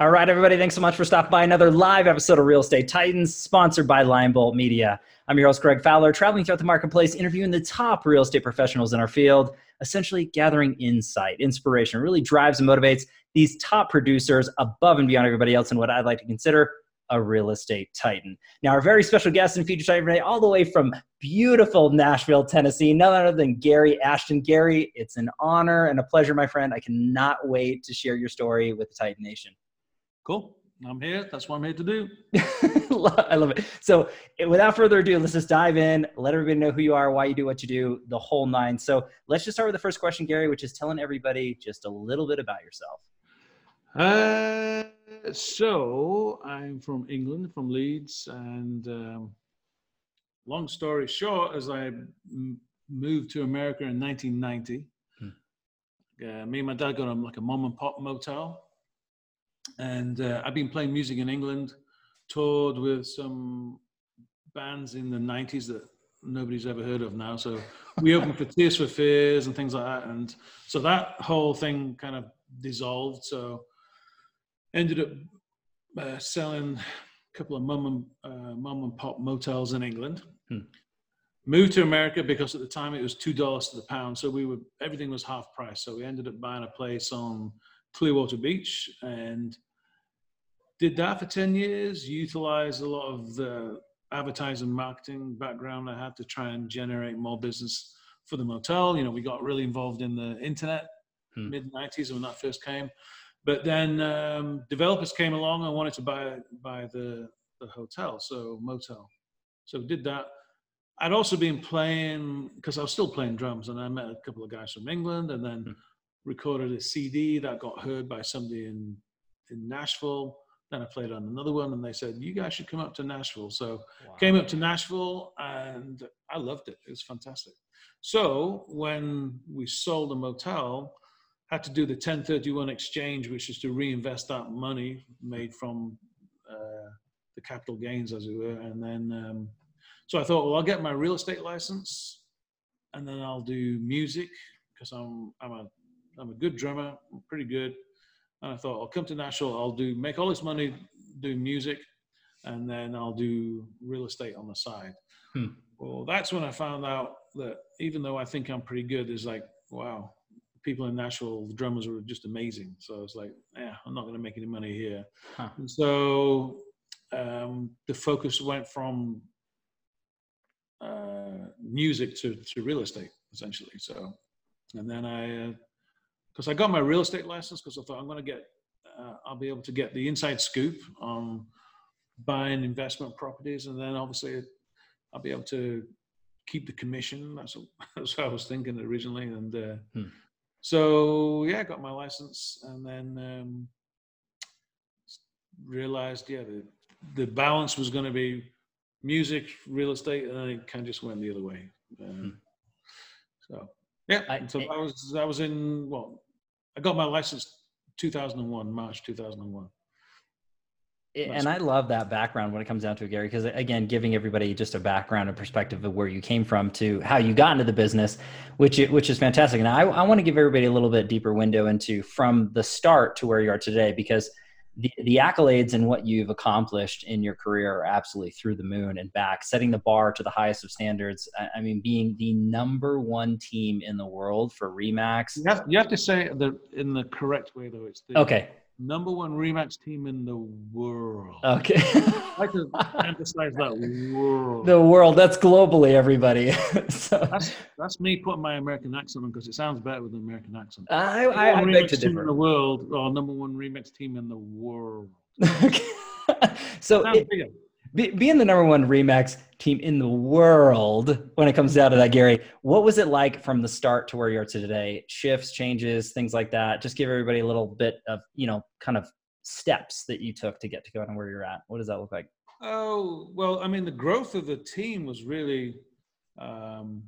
All right, everybody, thanks so much for stopping by another live episode of Real Estate Titans, sponsored by Lion Bolt Media. I'm your host, Greg Fowler, traveling throughout the marketplace, interviewing the top real estate professionals in our field, essentially gathering insight, inspiration, really drives and motivates these top producers above and beyond everybody else in what I'd like to consider a real estate titan. Now, our very special guest and feature titan today, all the way from beautiful Nashville, Tennessee, none other than Gary Ashton. Gary, it's an honor and a pleasure, my friend. I cannot wait to share your story with the Titan Nation. Cool. I'm here. That's what I'm here to do. I love it. So, without further ado, let's just dive in. Let everybody know who you are, why you do what you do, the whole nine. So, let's just start with the first question, Gary, which is telling everybody just a little bit about yourself. Uh, so, I'm from England, from Leeds, and um, long story short, as I m- moved to America in 1990, hmm. uh, me and my dad got a, like a mom and pop motel and uh, I've been playing music in England, toured with some bands in the 90s that nobody's ever heard of now. So we opened for Tears for Fears and things like that. And so that whole thing kind of dissolved. So ended up uh, selling a couple of mum and, uh, mum and pop motels in England. Hmm. Moved to America because at the time it was two dollars to the pound, so we were everything was half price. So we ended up buying a place on Clearwater Beach and did that for 10 years, utilized a lot of the advertising marketing background I had to try and generate more business for the motel. You know, we got really involved in the internet hmm. mid 90s when that first came. But then um, developers came along and wanted to buy buy the, the hotel, so motel. So did that. I'd also been playing because I was still playing drums, and I met a couple of guys from England, and then hmm. Recorded a CD that got heard by somebody in in Nashville. Then I played on another one, and they said, "You guys should come up to Nashville." So wow. came up to Nashville, and I loved it. It was fantastic. So when we sold the motel, had to do the 1031 exchange, which is to reinvest that money made from uh, the capital gains, as it were. And then, um, so I thought, well, I'll get my real estate license, and then I'll do music because I'm I'm a I'm a good drummer, I'm pretty good. And I thought, I'll come to Nashville, I'll do make all this money doing music, and then I'll do real estate on the side. Hmm. Well, that's when I found out that even though I think I'm pretty good, is like, wow, people in Nashville, the drummers were just amazing. So I was like, yeah, I'm not going to make any money here. Huh. And so um, the focus went from uh, music to, to real estate, essentially. So, and then I uh, because I got my real estate license because I thought I'm going to get, uh, I'll be able to get the inside scoop on buying investment properties, and then obviously I'll be able to keep the commission. That's what, that's what I was thinking originally, and uh, hmm. so yeah, I got my license, and then um, realized yeah the the balance was going to be music, real estate, and then it kind of just went the other way. Um, hmm. So yeah, I, so I was I was in well, I got my license 2001, March 2001. And I love that background when it comes down to it, Gary, because again, giving everybody just a background and perspective of where you came from to how you got into the business, which which is fantastic. And I, I want to give everybody a little bit deeper window into from the start to where you are today, because the, the accolades and what you've accomplished in your career are absolutely through the moon and back, setting the bar to the highest of standards. I, mean, being the number one team in the world for Remax. You have, you have to say the in the correct way, though. It's the, okay number one Remax team in the world. Okay. I like to emphasize that world. The world. That's globally, everybody. so. That's that's me putting my American accent on because it sounds better with an American accent. I, I, I beg to differ. in the world, or number one Remax team in the world. okay. so be, being the number one Remax team in the world when it comes down to that, Gary, what was it like from the start to where you are today? Shifts, changes, things like that. Just give everybody a little bit of, you know, kind of steps that you took to get to go and where you're at. What does that look like? Oh, well, I mean, the growth of the team was really um,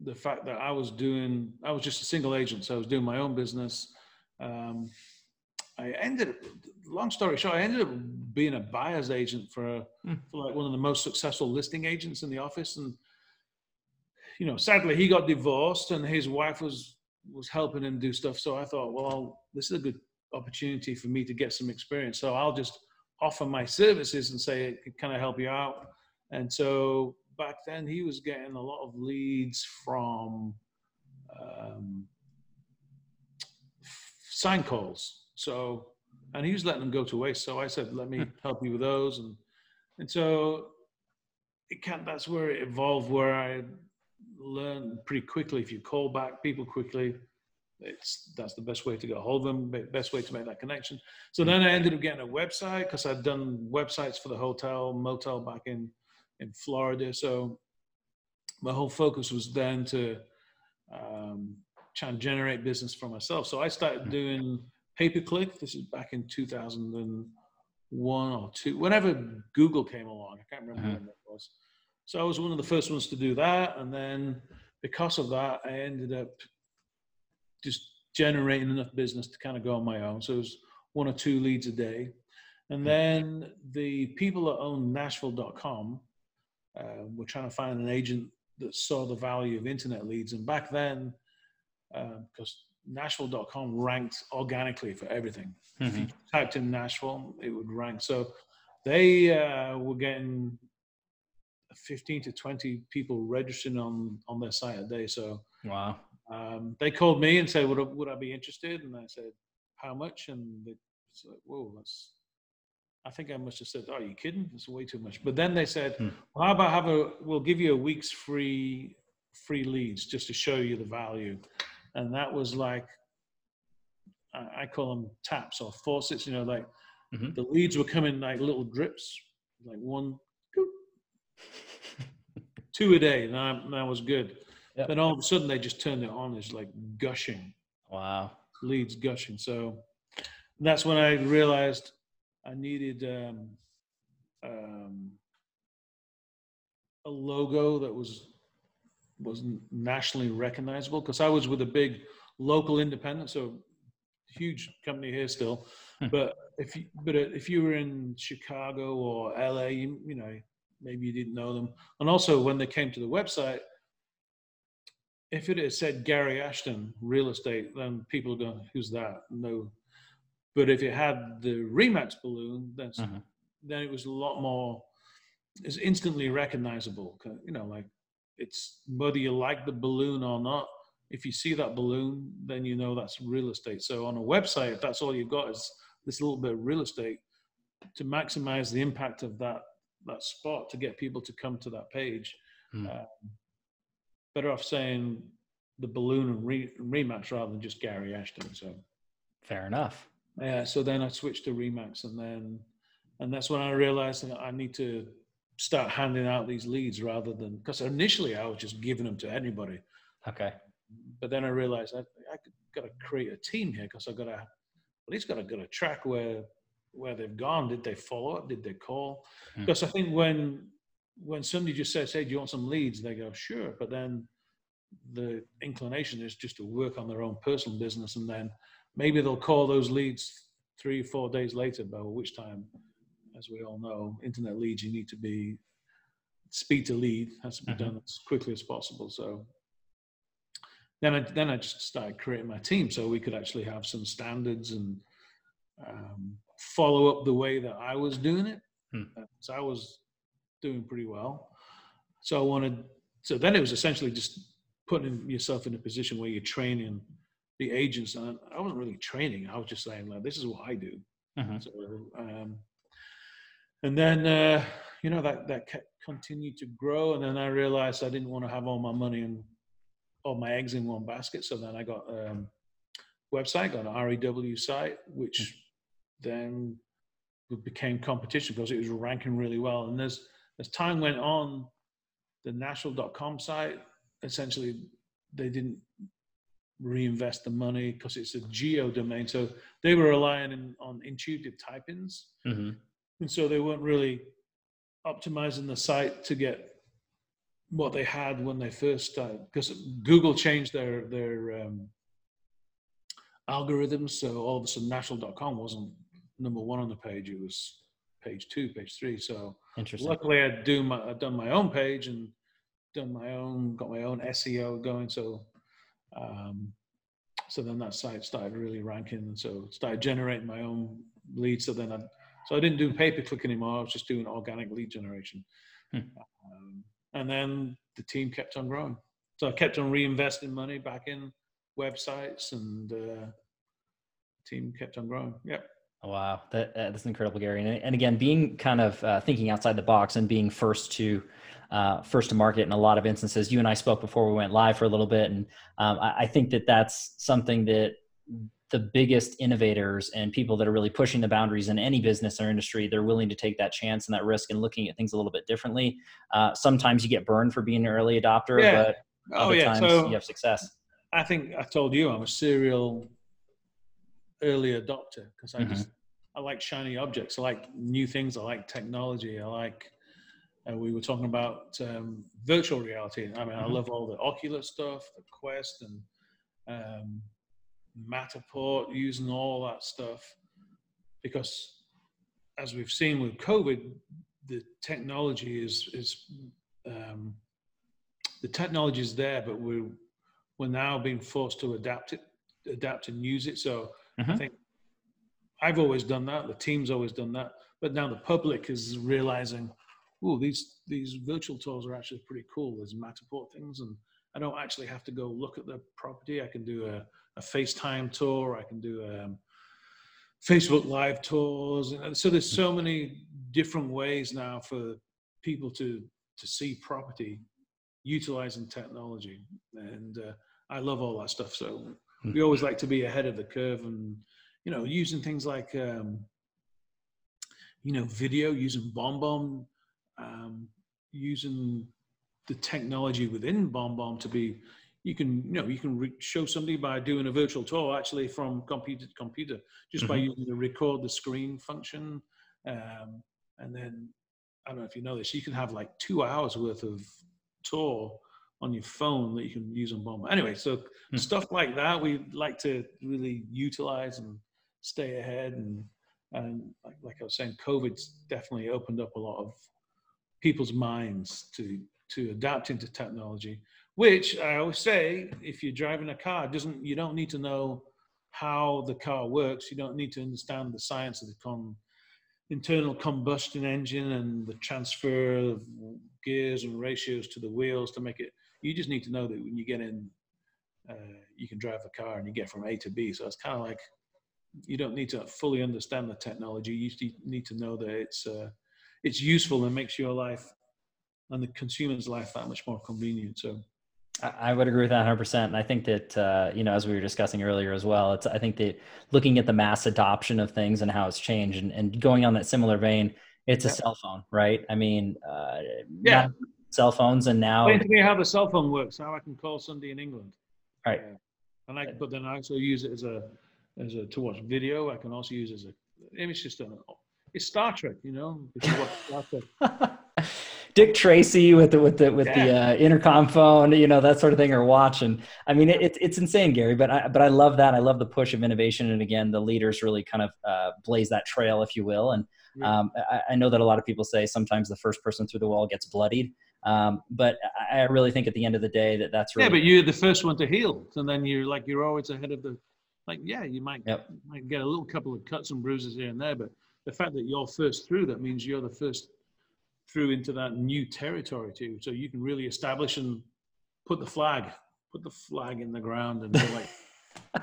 the fact that I was doing, I was just a single agent. So I was doing my own business. Um, I ended up, long story short, I ended up being a buyer's agent for, mm. for like one of the most successful listing agents in the office. And, you know, sadly he got divorced and his wife was, was helping him do stuff. So I thought, well, this is a good opportunity for me to get some experience. So I'll just offer my services and say, it "Can I help you out?" And so back then, he was getting a lot of leads from um, sign calls. So, and he was letting them go to waste. So I said, "Let me hmm. help you with those." And and so it can't. That's where it evolved. Where I learned pretty quickly. If you call back people quickly, it's that's the best way to get a hold of them. Best way to make that connection. So hmm. then I ended up getting a website because I'd done websites for the hotel motel back in in Florida. So my whole focus was then to um, try and generate business for myself. So I started hmm. doing pay per click. This is back in 2001 or two, whenever Google came along. I can't remember Uh-huh. when that was. So I was one of the first ones to do that, and then because of that, I ended up just generating enough business to kind of go on my own. So it was one or two leads a day. And then the people that own Nashville.com uh, were trying to find an agent that saw the value of internet leads. And back then, because Nashville.com ranked organically for everything. If you typed in Nashville, it would rank. So they uh, were getting 15 to 20 people registering on on their site a day. So Wow. um, they called me and said, would I, would I be interested? And I said, how much? And they said, whoa, that's, I think I must have said, are you kidding? That's way too much. But then they said, Hmm. well, how about have a, we'll give you a week's free, free leads just to show you the value. And that was like, I, call them taps or faucets, you know, like Mhm. the leads were coming like little drips, like one, two a day. And that, that was good. Yep. Then all of a sudden they just turned it on. It's like gushing, Wow. leads gushing. So that's when I realized I needed um, um, a logo that was was nationally recognizable because I was with a big local independent, so huge company here still. Hmm. But if you but if you were in Chicago or LA, you, you know maybe you didn't know them. And also when they came to the website, if it had said Gary Ashton real estate, then people are going, "Who's that?" No. But if it had the Remax balloon, then Mhm. then it was a lot more. It's instantly recognizable. You know, like it's whether you like the balloon or not. If you see that balloon, then you know that's real estate. So on a website, if that's all you've got is this little bit of real estate, to maximize the impact of that that spot to get people to come to that page, Hmm. um, better off saying the balloon and re- Remax rather than just Gary Ashton. So Fair enough. yeah, so then I switched to Remax, and then and that's when I realized that I need to start handing out these leads rather than because initially I was just giving them to anybody, Okay. but then I realized I I got to create a team here because I got to at least got to got to track where where they've gone. Did they follow up? Did they call? Hmm. Because I think when when somebody just says, "Hey, do you want some leads?" They go, "Sure," but then the inclination is just to work on their own personal business, and then maybe they'll call those leads three four days later. By which time, as we all know, internet leads you need to be speed to lead has to be Mhm. done as quickly as possible. So then I then I just started creating my team so we could actually have some standards and um, follow up the way that I was doing it. Hmm. Uh, So I was doing pretty well. So I wanted. So then it was essentially just putting yourself in a position where you're training the agents. And I wasn't really training. I was just saying like, this is what I do. Mhm. So, um, and then uh, you know that that kept, continued to grow, and then I realized I didn't want to have all my money and all my eggs in one basket. So then I got um, website, got an REW site, which then became competition because it was ranking really well. And as as time went on, the Nashville.com site essentially they didn't reinvest the money because it's a geo domain. So they were relying in, on intuitive type-ins, Mhm. And so they weren't really optimizing the site to get what they had when they first started. Because Google changed their their um, algorithms, so all of a sudden Nashville.com wasn't number one on the page; it was page two, page three. So Interesting. luckily, I'd do my I'd done my own page and done my own got my own SEO going. So um, so then that site started really ranking, and so started generating my own leads. So then I, so I didn't do pay per click anymore. I was just doing organic lead generation, Hmm. um, and then the team kept on growing. So I kept on reinvesting money back in websites, and uh, team kept on growing. Yep. Oh, Wow, that, that's incredible, Gary. And, and again, being kind of uh, thinking outside the box and being first to uh, first to market in a lot of instances. You and I spoke before we went live for a little bit, and um, I, I think that that's something that the biggest innovators and people that are really pushing the boundaries in any business or industry, they're willing to take that chance and that risk and looking at things a little bit differently. Uh, sometimes you get burned for being an early adopter, Yeah. but Oh other yeah. times So you have success. I think I told you I'm a serial early adopter because I Mhm. just I like shiny objects. I like new things. I like technology. I like. Uh, we were talking about um, virtual reality. I mean, I Mhm. love all the Oculus stuff, the Quest, and um, Matterport, using all that stuff because, as we've seen with COVID, the technology is is um, the technology is there, but we're we're now being forced to adapt it, adapt and use it. So I Mhm. think I've always done that. The team's always done that, but now the public is realizing, oh, these these virtual tours are actually pretty cool. There's Matterport things, and I don't actually have to go look at the property. I can do a, a FaceTime tour. I can do um, Facebook Live tours. And so there's so many different ways now for people to to see property utilizing technology, and uh, I love all that stuff. So we always like to be ahead of the curve, and you know, using things like um, you know, video, using BombBomb, um, using the technology within BombBomb to be. You can, you know, you can re- show somebody by doing a virtual tour actually from computer to computer, just by Mhm. using the record the screen function, um, and then I don't know if you know this, you can have like two hours worth of tour on your phone that you can use on Bomb. Anyway, so Hmm. stuff like that we like to really utilize and stay ahead. And and like, like I was saying, COVID's definitely opened up a lot of people's minds to to adapting to technology. Which I always say, if you're driving a car, doesn't you don't need to know how the car works. You don't need to understand the science of the con internal combustion engine and the transfer of gears and ratios to the wheels to make it. You just need to know that when you get in, uh, you can drive the car and you get from A to B. So it's kind of like you don't need to fully understand the technology. You need to know that it's uh, it's useful and makes your life and the consumer's life that much more convenient. So I would agree with that 100%. And I think that, uh, you know, as we were discussing earlier as well, it's, I think that looking at the mass adoption of things and how it's changed and, and going on that similar vein, it's a Yeah. cell phone, right? I mean, uh, Yeah. cell phones and now, explain to me how the cell phone works. How I can call somebody in England. Right. Yeah. And I, but then I also use it as a, as a to watch video. I can also use it as a. It's just a. It's Star Trek, you know. If you watch Star Trek. Dick Tracy with the with the with the uh, intercom phone, you know that sort of thing, or watch. And I mean, it's it's insane, Gary. But I but I love that. I love the push of innovation, and again, the leaders really kind of uh, blaze that trail, if you will. And Yeah. um, I, I know that a lot of people say sometimes the first person through the wall gets bloodied, um, but I I really think at the end of the day that that's really Yeah, but you're the first one to heal, and then you're like you're always ahead of the. Like, yeah, you might Yep. might get a little couple of cuts and bruises here and there, but the fact that you're first through, that means you're the first through into that new territory too. So you can really establish and put the flag, put the flag in the ground, and be like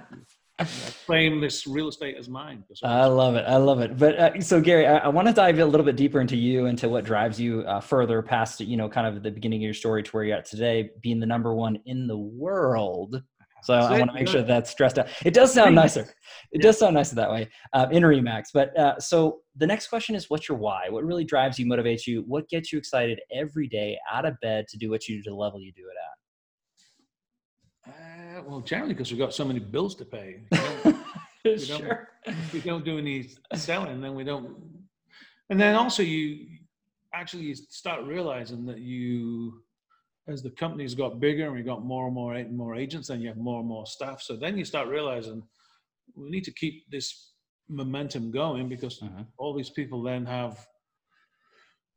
claim this real estate as mine. I love it. I love it. But uh, so, Gary, I, I want to dive a little bit deeper into you, into what drives you uh, further past, you know, kind of the beginning of your story to where you're at today, being the number one in the world. So I want to make sure that's stressed out. It does sound nicer. It does sound nicer that way um, in Remax. But uh, so the next question is, what's your why? What really drives you, motivates you? What gets you excited every day out of bed to do what you do to the level you do it at? Uh, well, generally because we've got so many bills to pay. You know, at? We don't- if we don't do any selling, then we don't. And then also you actually you start realizing that you, as the company's got bigger and we got more and more and more agents, then you have more and more staff. So then you start realizing we need to keep this momentum going because Mhm. all these people then have,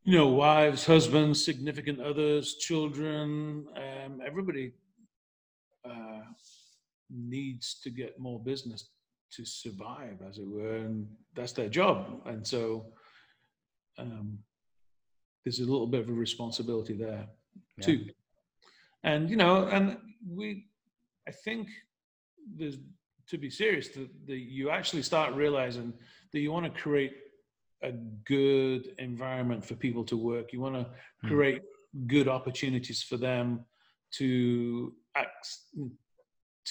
you know, wives, husbands, significant others, children, um, everybody. Uh, needs to get more business to survive, as it were, and that's their job. And so um, there's a little bit of a responsibility there Yeah. too. And you know, and we, I think there's to be serious that, you actually start realizing that you want to create a good environment for people to work. You want to Hmm. create good opportunities for them to act,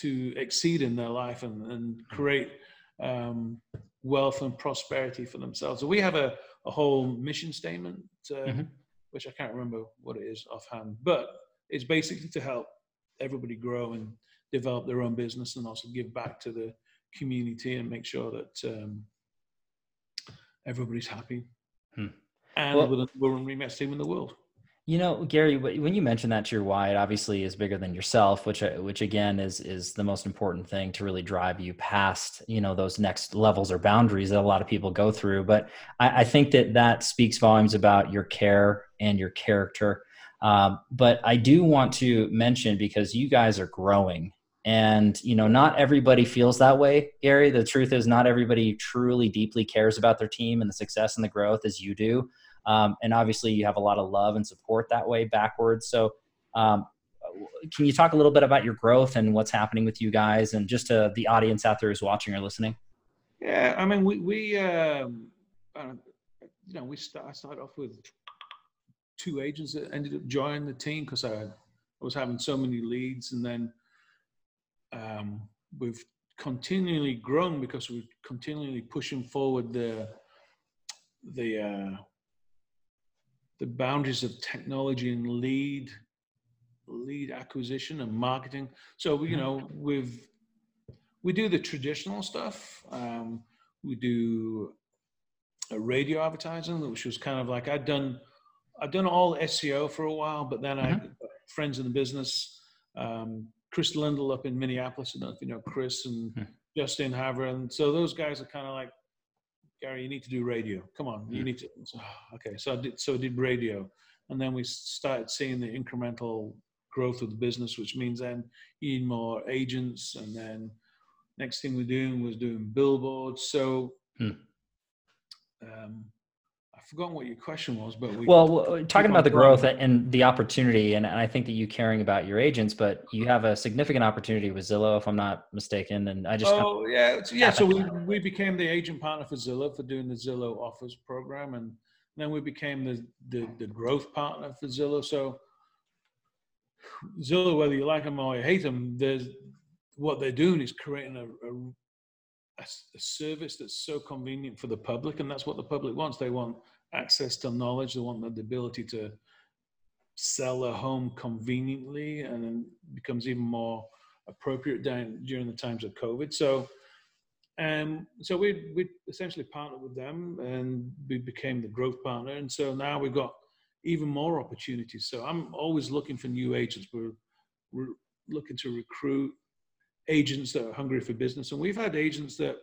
to exceed in their life and, and create um, wealth and prosperity for themselves. So we have a, a whole mission statement, uh, Mhm. which I can't remember what it is offhand, but it's basically to help everybody grow and develop their own business and also give back to the community and make sure that um, everybody's happy. Hmm. And Well- with the number one team in the world. You know, Gary, when you mentioned that to your why, it obviously is bigger than yourself, which, uh, which again is is the most important thing to really drive you past, you know, those next levels or boundaries that a lot of people go through. But I, I think that that speaks volumes about your care and your character. Um, but I do want to mention because you guys are growing, and you know, not everybody feels that way, Gary. The truth is, not everybody truly deeply cares about their team and the success and the growth as you do. Um, and obviously, you have a lot of love and support that way backwards. So, um, can you talk a little bit about your growth and what's happening with you guys, and just to the audience out there who's watching or listening? Yeah, I mean, we we um, uh, you know we start, I off with two agents that ended up joining the team because I, I was having so many leads, and then um, we've continually grown because we're continually pushing forward the the uh, the boundaries of technology and lead lead acquisition and marketing. So you Mhm. know we've we do the traditional stuff. Um, we do a radio advertising, which was kind of like I'd done. I've done all SEO for a while, but then I had friends in the business. Um, Chris Lindahl up in Minneapolis. I don't know if you know Chris and Hmm. Justin Havre, and so those guys are kind of like Gary. You need to do radio. Come on, you Hmm. need to. So, okay, so I did. So I did radio, and then we started seeing the incremental growth of the business, which means then you need more agents, and then next thing we're doing was doing billboards. So Hmm. um, forgotten what your question was, but we, Well, talking about the growing. growth and the opportunity, and, I think that you caring about your agents, but you have a significant opportunity with Zillow, if I'm not mistaken. And I just oh yeah, yeah. So we we became the agent partner for Zillow for doing the Zillow offers program, and then we became the the, the growth partner for Zillow. So Zillow, whether you like them or you hate them, there's what they're doing is creating a a service that's so convenient for the public, and that's what the public wants. They want access to knowledge. They want the ability to sell a home conveniently, and then becomes even more appropriate during, during the times of COVID. So, um, so we we essentially partnered with them, and we became the growth partner. And so now we've got even more opportunities. So I'm always looking for new agents. We're, we're looking to recruit agents that are hungry for business, and we've had agents that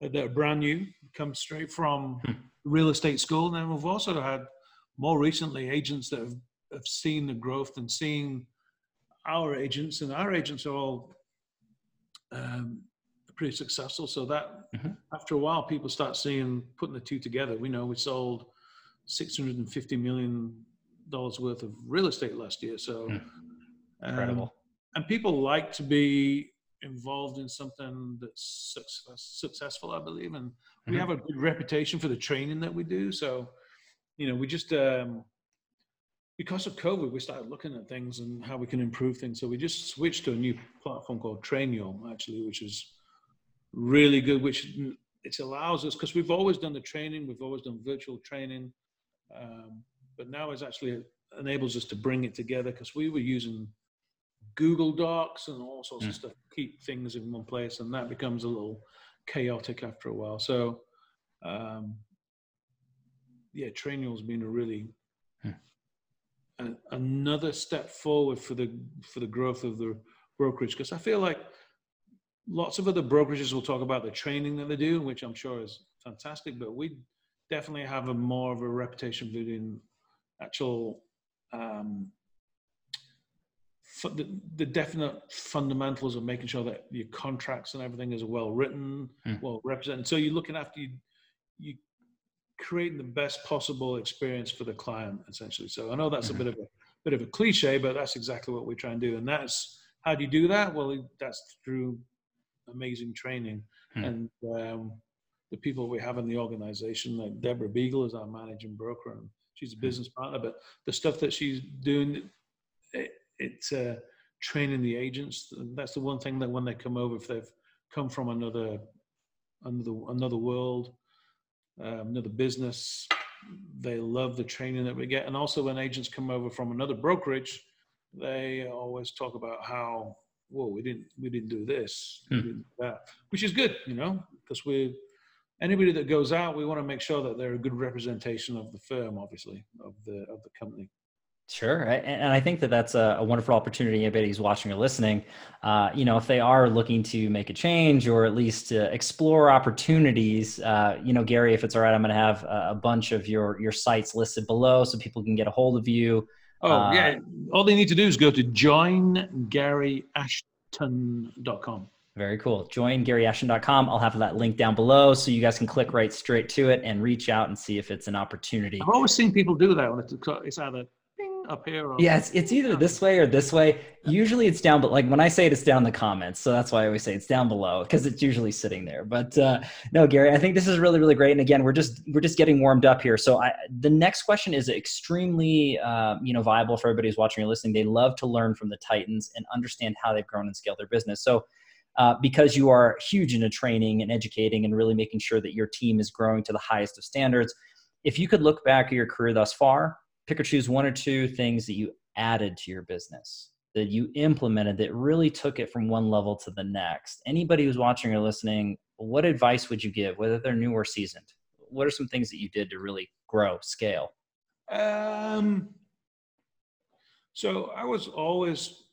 that are brand new, come straight from Hmm. real estate school, and then we've also had more recently agents that have, have seen the growth and seen our agents, and our agents are all um, pretty successful. So that Mhm. after a while, people start seeing putting the two together. We know we sold six hundred and fifty million dollars worth of real estate last year. So um, incredible. and people like to be involved in something that's success, successful, I believe, and we Mhm. have a good reputation for the training that we do. So, you know, we just um, because of COVID, we started looking at things and how we can improve things. So we just switched to a new platform called Trainual, actually, which is really good. Which it allows us because we've always done the training, we've always done virtual training, um, but now it actually enables us to bring it together because we were using Google Docs and all sorts Mm. of stuff to keep things in one place, and that becomes a little chaotic after a while. So, um, yeah, Trainual's been a really Hmm. a, another step forward for the for the growth of the brokerage because I feel like lots of other brokerages will talk about the training that they do, which I'm sure is fantastic, but we definitely have a more of a reputation for doing actual um, the, the definite fundamentals of making sure that your contracts and everything is well written, Mm. well represented. So you're looking after you, you creating the best possible experience for the client, essentially. So I know that's Mhm. a bit of a bit of a cliche, but that's exactly what we try and do. And that's how do you do that? Well, that's through amazing training Hmm. and um, the people we have in the organization. Like Deborah Beagle is our managing broker, and she's a Hmm. business partner. But the stuff that she's doing, it's uh, training the agents. That's the one thing that when they come over, if they've come from another another another world, um, another business, they love the training that we get. And also when agents come over from another brokerage, they always talk about how whoa we didn't we didn't do this we Hmm. didn't do that which is good you know because we anybody that goes out we want to make sure that they're a good representation of the firm obviously of the of the company Sure, and and I think that that's a, wonderful opportunity. Anybody who's watching or listening, uh, you know, if they are looking to make a change or at least uh, explore opportunities, uh, you know, Gary, if it's all right, I'm going to have a, bunch of your your sites listed below so people can get a hold of you. oh Uh, yeah all they need to do is go to joingaryashton.com Very cool. Join GaryAshton.com. I'll have that link down below so you guys can click right straight to it and reach out and see if it's an opportunity. i've always seen people do that when it's, it's either up here or Yeah, it's, it's either this way or this way. Usually it's down, but like when I say it, it's down in the comments. So that's why I always say it's down below because it's usually sitting there. But uh, no, Gary, I think this is really, really great. And again, we're just we're just getting warmed up here. So I, the next question is extremely uh, you know viable for everybody who's watching or listening. They love to learn from the Titans and understand how they've grown and scaled their business. So uh, because you are huge into training and educating and really making sure that your team is growing to the highest of standards, if you could look back at your career thus far, pick or choose one or two things that you added to your business that you implemented that really took it from one level to the next. Anybody who's watching or listening, what advice would you give, whether they're new or seasoned? What are some things that you did to really grow, scale? Um, so I was always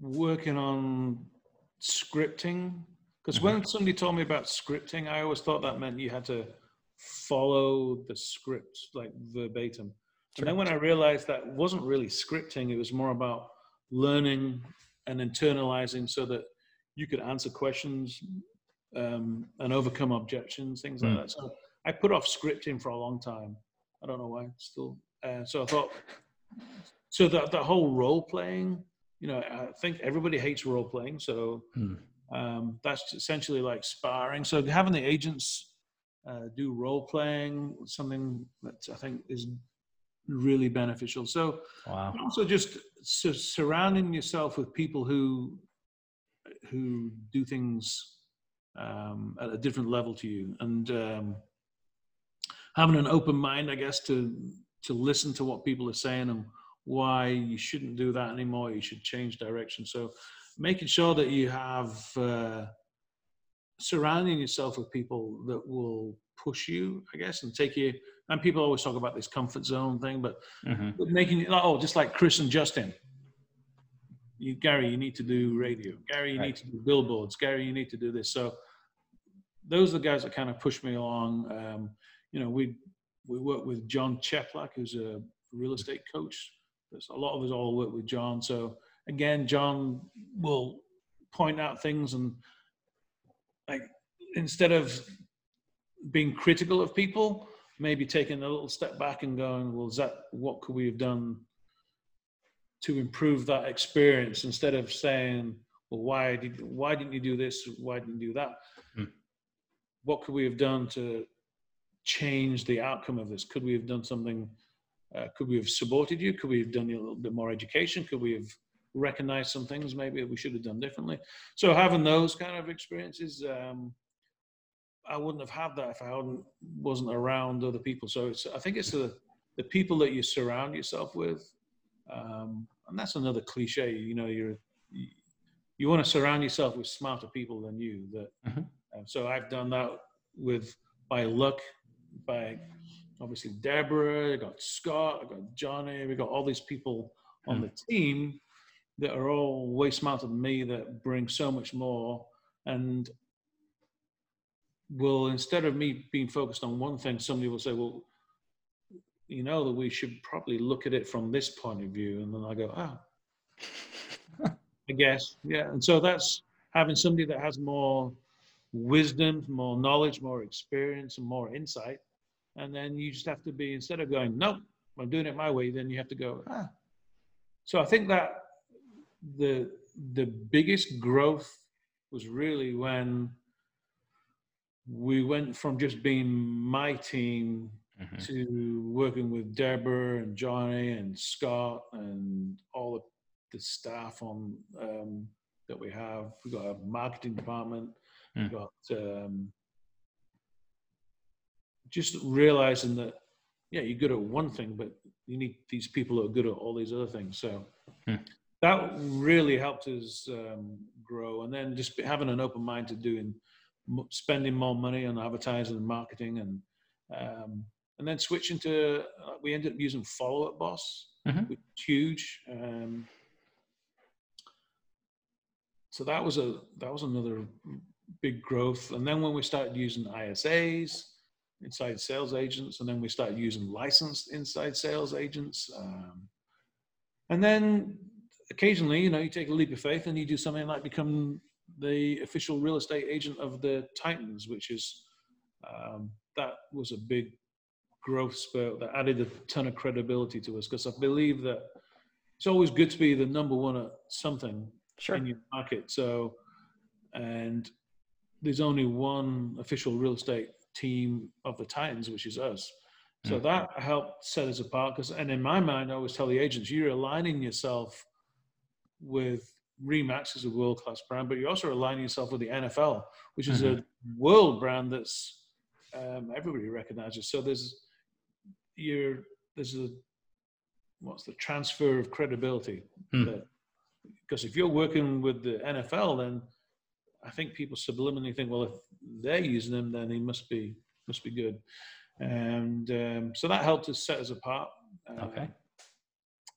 working on scripting because Mhm. when somebody told me about scripting, I always thought that meant you had to follow the script like verbatim. And then when I realized that wasn't really scripting, it was more about learning and internalizing so that you could answer questions um, and overcome objections, things like Mm. that. So I put off scripting for a long time. I don't know why. Still, uh, so I thought. So that the whole role playing, you know, I think everybody hates role playing. So Hmm. um, that's essentially like sparring. So having the agents uh, do role playing, something that I think is really beneficial. So Wow. also just su- surrounding yourself with people who who do things um, at a different level to you and um, having an open mind i guess to to listen to what people are saying and why you shouldn't do that anymore you should change direction so making sure that you have uh, surrounding yourself with people that will push you i guess and take you and people always talk about this comfort zone thing but Mhm. but making it oh just like chris and justin. You gary you need to do radio. Gary you Right. need to do billboards. Gary you need to do this. So those are the guys that kind of push me along. Um, you know we we work with john cheplak who's a real estate coach. There's a lot of us all work with john. So again john will point out things and like instead of being critical of people maybe taking a little step back and going well is that what could we have done to improve that experience? Instead of saying well why did why didn't you do this? Why didn't you do that? Hmm. what could we have done to change the outcome of this? Could we have done something uh, could we have supported you? Could we have done you a little bit more education? Could we have recognized some things maybe that we should have done differently so having those kind of experiences um, I wouldn't have had that if I hadn't wasn't around other people. So it's I think it's the the people that you surround yourself with, um, and that's another cliche. You know, you're you, you want to surround yourself with smarter people than you. That Mhm. uh, so I've done that with by luck, by obviously Deborah, I got Scott, I got Johnny, we got all these people on the team that are all way smarter than me that bring so much more and will instead of me being focused on one thing, somebody will say, "Well, you know that we should probably look at it from this point of view," and then I go, "Ah, I guess. Yeah. And so that's having somebody that has more wisdom, more knowledge, more experience, and more insight. And then you just have to be, instead of going, nope, I'm doing it my way, then you have to go, ah. So I think that the the biggest growth was really when we went from just being my team mm-hmm. to working with Deborah and Johnny and Scott and all the, the staff on um, that we have. We've got a marketing department. Mm. We've got um, just realizing that yeah, you're good at one thing, but you need these people who are good at all these other things. So mm. That really helped us um, grow, and then just having an open mind to doing spending more money on advertising and marketing and um, and then switching to uh, we ended up using follow up boss mm-hmm. which was huge. Um, so that was a that was another big growth. And then when we started using isas inside sales agents and then we started using licensed inside sales agents um, and then occasionally you know you take a leap of faith and you do something like become the official real estate agent of the Titans, which is um, that was a big growth spurt that added a ton of credibility to us because I believe that it's always good to be the number one at something sure. in your market. So, and there's only one official real estate team of the Titans, which is us. So mm. that helped set us apart. Because, and in my mind, I always tell the agents, you're aligning yourself with Remax is a world class brand, but you're also aligning yourself with the NFL, which is mm-hmm. a world brand that's um, everybody recognizes. So there's you're there's a what's the transfer of credibility mm. that, because if you're working with the NFL, then I think people subliminally think, well, if they're using them, then he must be must be good, and um, so that helped us set us apart. okay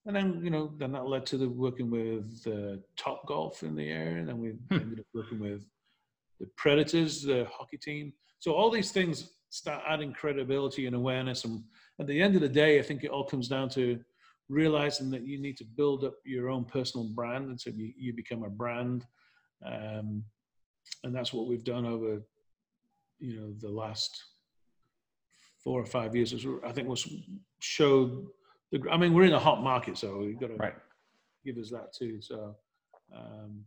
and then you know then that led to the working with uh, Top Golf in the area, and then we hmm. ended up working with the Predators, the hockey team. So all these things start adding credibility and awareness, and at the end of the day, I think it all comes down to realizing that you need to build up your own personal brand, and so you, you become a brand, um, and that's what we've done over you know the last four or five years. I think was showed the, I mean, we're in a hot market, so we've got to right. give us that too. So, um,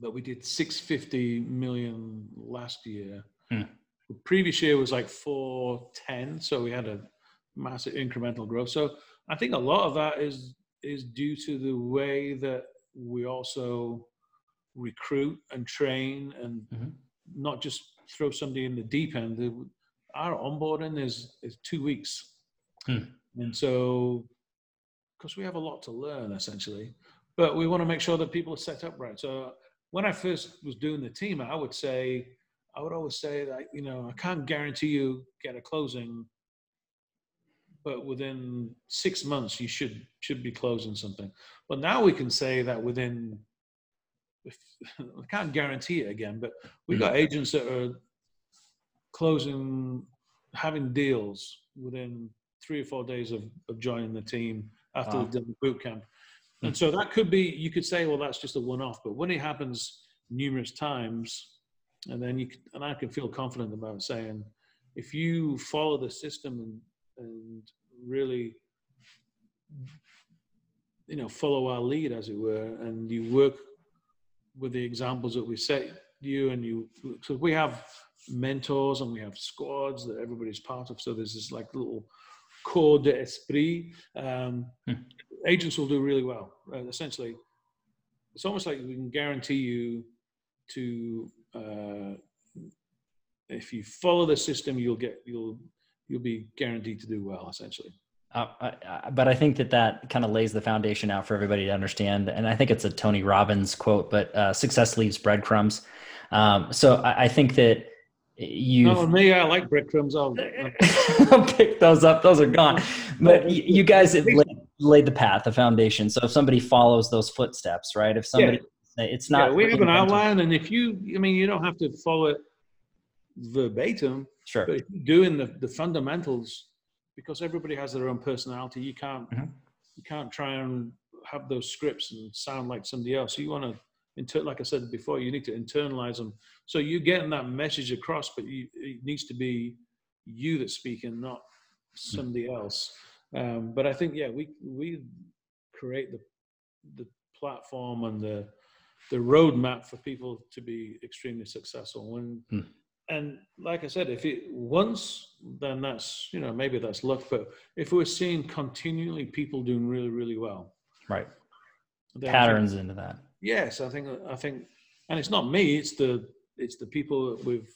but we did 650 million last year. Hmm. The previous year was like 410, so we had a massive incremental growth. So I think a lot of that is is due to the way that we also recruit and train and mm-hmm. not just throw somebody in the deep end. Our onboarding is is two weeks. Hmm. And so, because we have a lot to learn essentially, but we want to make sure that people are set up right. So when I first was doing the team, I would say, I would always say that, you know, I can't guarantee you get a closing, but within six months you should should be closing something. But now we can say that within if, I can't guarantee it again, but we've got agents that are closing, having deals within three or four days of, of joining the team after wow. they've done the boot camp. Hmm. And so that could be, you could say, well, that's just a one off. But when it happens numerous times, and then you can, and I can feel confident about saying, if you follow the system and, and really, you know, follow our lead, as it were, and you work with the examples that we set you and you, so we have mentors and we have squads that everybody's part of. So there's this like little core d'esprit, um, hmm. agents will do really well. Uh, essentially, it's almost like we can guarantee you to uh, if you follow the system, you'll get you'll you'll be guaranteed to do well. Essentially. Uh, I, but I think that that kind of lays the foundation out for everybody to understand. And I think it's a Tony Robbins quote, but uh, success leaves breadcrumbs. Um, so I, I, think that you no me i like breadcrumbs. I'll, I'll pick those up. Those are gone. But you guys have laid, laid, the path the foundation. So if somebody follows those footsteps right? If somebody yeah. it's not yeah, we have an outline and if you i mean you don't have to follow it verbatim sure. but doing the, the fundamentals because everybody has their own personality you can't mm-hmm. you can't try and have those scripts and sound like somebody else. You want to, inter- like I said before, you need to internalize them. So you're getting that message across, but you, it needs to be you that's speaking, not somebody else. Um, but I think, yeah, we we create the the platform and the the roadmap for people to be extremely successful. When Hmm. and like I said, if it once, then that's you know maybe that's luck. But if we're seeing continually people doing really really well, Right. then I think- Patterns into that. Yes, I think I think, and it's not me. It's the it's the people that we've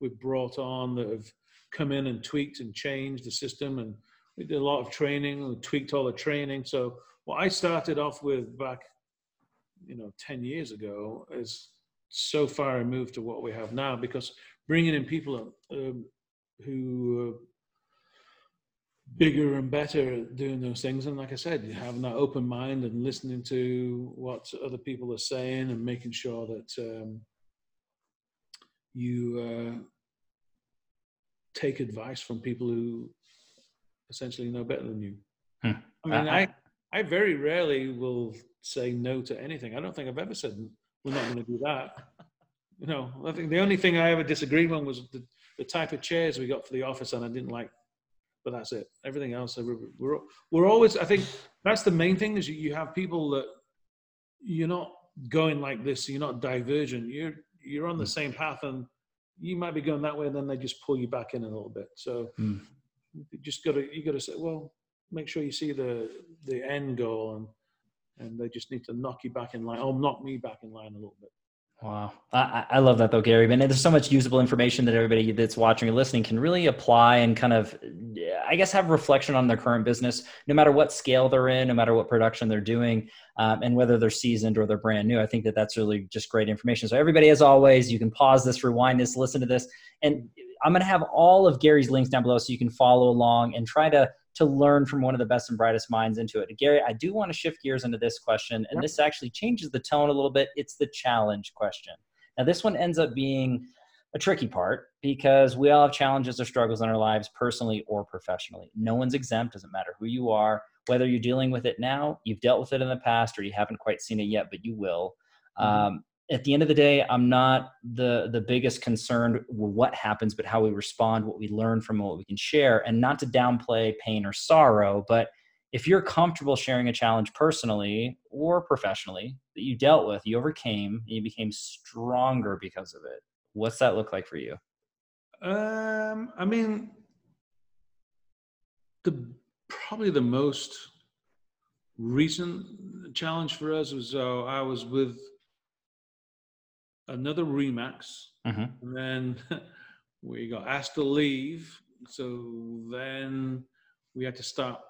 we've brought on that have come in and tweaked and changed the system, and we did a lot of training. We tweaked all the training. So what I started off with back, you know, ten years ago is so far removed to what we have now because bringing in people um, who are bigger and better at doing those things. And like I said, having that open mind and listening to what other people are saying and making sure that um, you uh, take advice from people who essentially know better than you. Hmm. I mean, I- I, I very rarely will say no to anything. I don't think I've ever said we're not going to do that. You know, I think the only thing I ever disagreed on was the, the type of chairs we got for the office, and I didn't like. But that's it. Everything else, we're we're, we're always. I think that's the main thing is you, have people that you're not going like this. You're not divergent. You're you're on the same path, and you might be going that way, and then they just pull you back in a little bit. So Hmm. you just got to you got to say, well, make sure you see the the end goal, and and they just need to knock you back in line, or knock me back in line a little bit. Wow. I, I love that though, Gary. And there's so much usable information that everybody that's watching or listening can really apply and kind of, I guess, have reflection on their current business, no matter what scale they're in, no matter what production they're doing, um, and whether they're seasoned or they're brand new. I think that that's really just great information. So, everybody, as always, you can pause this, rewind this, listen to this. And I'm going to have all of Gary's links down below so you can follow along and try to to learn from one of the best and brightest minds into it. Gary, I do want to shift gears into this question, and this actually changes the tone a little bit. It's the challenge question. Now, this one ends up being a tricky part because we all have challenges or struggles in our lives, personally or professionally. No one's exempt, doesn't matter who you are, whether you're dealing with it now, you've dealt with it in the past, or you haven't quite seen it yet, but you will. Mhm. Um, at the end of the day, I'm not the the biggest concerned with what happens, but how we respond, what we learn from what we can share, and not to downplay pain or sorrow. But if you're comfortable sharing a challenge personally or professionally that you dealt with, you overcame, and you became stronger because of it, what's that look like for you? Um, I mean, the probably the most recent challenge for us was uh, I was with another Remax, Mhm. and then we got asked to leave. So then we had to start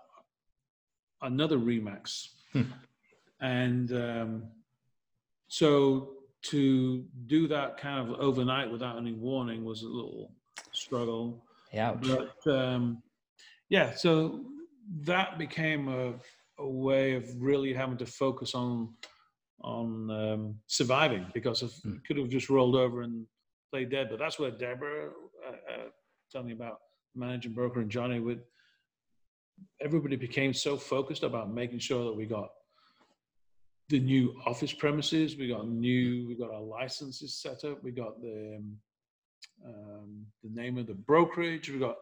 another Remax, Hmm. and um, so to do that kind of overnight without any warning was a little struggle. Yeah. But um, yeah, so that became a, a way of really having to focus on on um, surviving because of Hmm. could have just rolled over and played dead. But that's where Deborah uh, uh, tell me about managing broker and Johnny with everybody became so focused about making sure that we got the new office premises, we got new, we got our licenses set up, we got the um, um, the name of the brokerage, we got.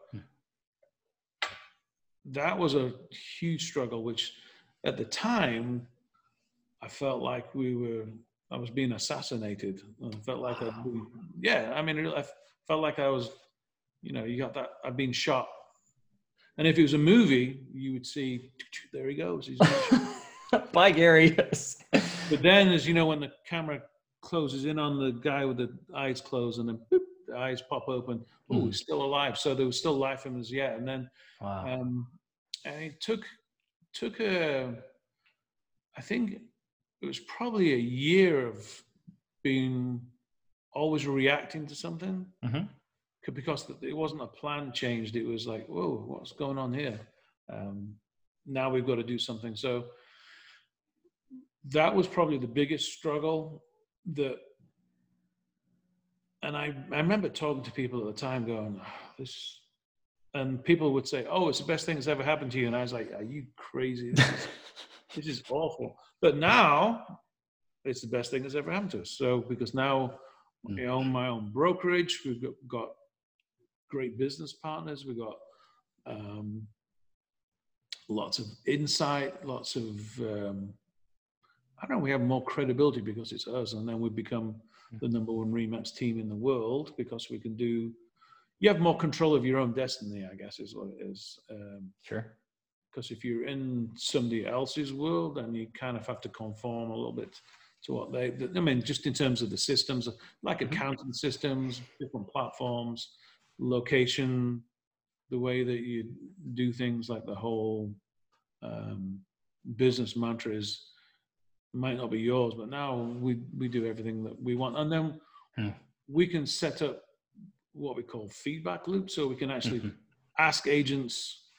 That was a huge struggle, which at the time I felt like we were, I was being assassinated. I felt like I'd been, yeah, I mean, I felt like I was, you know, you got that, I've been shot. And if it was a movie, you would see, there he goes. He's. Bye, Gary. But then, as you know, when the camera closes in on the guy with the eyes closed, and then boop, the eyes pop open, oh, Hmm. he's still alive. So there was still life in us yet. And then, wow. um, and it took took a, I think it was probably a year of being always reacting to something Mhm. because it wasn't a plan changed. It was like, whoa, what's going on here? Um, now we've got to do something. So that was probably the biggest struggle that and I, I remember talking to people at the time going "Ah, this and people would say oh it's the best thing that's ever happened to you and i was like are you crazy this is, awful. But now it's the best thing that's ever happened to us. So because now I own my own brokerage, we've got, got great business partners, we've got um, lots of insight, lots of um, I don't know. We have more credibility because it's us, and then we become the number one Remax team in the world because we can do. You have more control of your own destiny, I guess, is what it is. Um, Sure. Because if you're in somebody else's world, then you kind of have to conform a little bit to what they. I mean, just in terms of the systems, like Mhm. accounting systems, different platforms, location, the way that you do things, like the whole um, business mantra is might not be yours, but now we we do everything that we want, and then Hmm. we can set up what we call feedback loops, so we can actually Mhm. ask agents,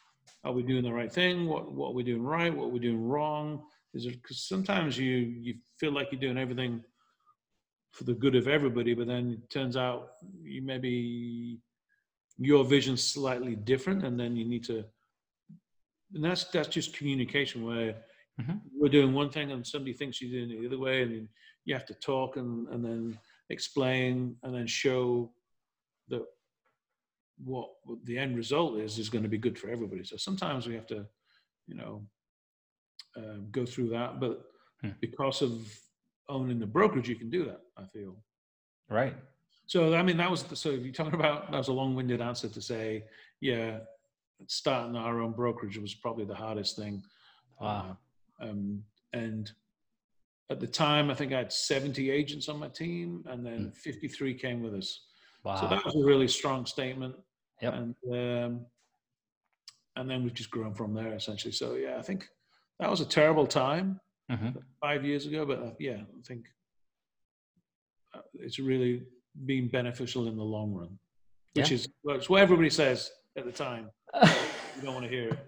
are we doing the right thing? What what are we doing right? What are we doing wrong? Is it because sometimes you you feel like you're doing everything for the good of everybody, but then it turns out you maybe your vision's slightly different, and then you need to. And that's that's just communication where Mhm. we're doing one thing and somebody thinks you're doing it the other way, and you have to talk and and then explain and then show that what what the end result is is going to be good for everybody. So sometimes we have to, you know, um, go through that. But Hmm. because of owning the brokerage, you can do that. I feel. Right. So I mean, that was the, so if you're talking about that was a long-winded answer to say, yeah, starting our own brokerage was probably the hardest thing. Wow. Uh, um, and at the time, I think I had 70 agents on my team, and then Hmm. 53 came with us. Wow. So that was a really strong statement. Yep. And um, and then we've just grown from there essentially. So yeah, I think that was a terrible time Mhm. five years ago, but uh, yeah, I think uh, it's really been beneficial in the long run, which Yeah. is well, it's what everybody says at the time. You don't want to hear it.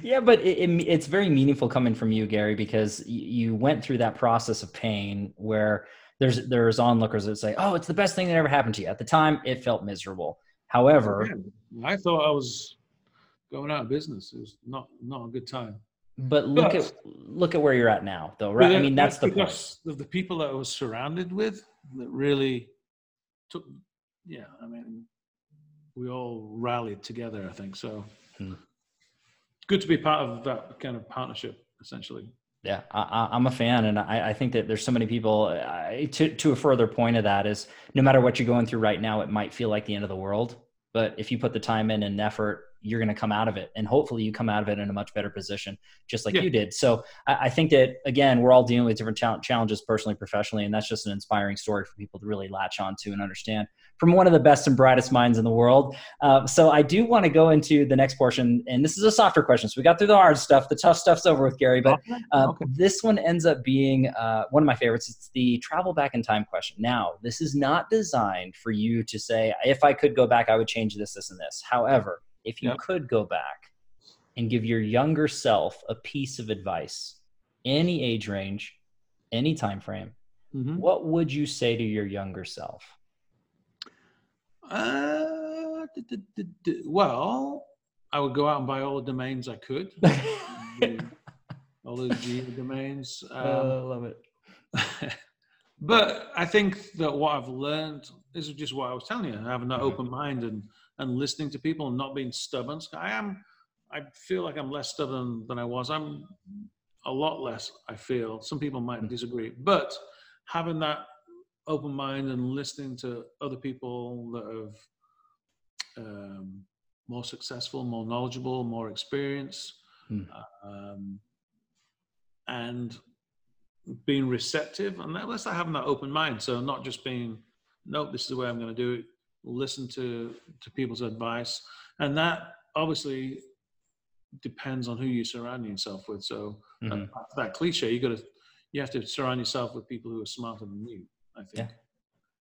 yeah, but it, it, it's very meaningful coming from you, Gary, because you went through that process of pain where there's there's onlookers that say, "Oh, it's the best thing that ever happened to you." At the time, it felt miserable. However, I thought I was going out of business. It was not not a good time. but look But- at look at where you're at now, though, right? I mean, that's the point. because of the people that I was surrounded with that really took. Yeah, I mean, we all rallied together. I think so. Hmm. Good to be part of that kind of partnership, essentially. Yeah, I, I'm a fan, and I, I think that there's so many people. I, to to a further point of that is, no matter what you're going through right now, it might feel like the end of the world. But if you put the time in and effort, you're going to come out of it, and hopefully, you come out of it in a much better position, just like Yeah. you did. So I, I think that again, we're all dealing with different chal- challenges, personally, professionally, and that's just an inspiring story for people to really latch onto and understand from one of the best and brightest minds in the world. Uh, so I do want to go into the next portion, and this is a softer question. So we got through the hard stuff, the tough stuff's over with, Gary, but. Uh, Okay. This one ends up being uh, one of my favorites. It's the travel back in time question. Now, this is not designed for you to say, if I could go back, I would change this, this, and this. However, if you Yep. could go back and give your younger self a piece of advice, any age range, any time frame, Mhm. what would you say to your younger self? Uh, d- d- d- well, I would go out and buy all the domains I could, all the geo domains. Um, Uh, love it. but I think that what I've learned is just what I was telling you, having that Mhm. open mind and and listening to people and not being stubborn. I am. I feel like I'm less stubborn than I was. I'm a lot less. I feel some people might Mhm. disagree, but having that open mind and listening to other people that have um, more successful, more knowledgeable, more experience, Hmm. um, and being receptive and that, that's like having that open mind. So not just being, nope, this is the way I'm going to do it. Listen to to people's advice, and that obviously depends on who you surround yourself with. So that- Mhm. that, cliche, you got to you have to surround yourself with people who are smarter than you. I think,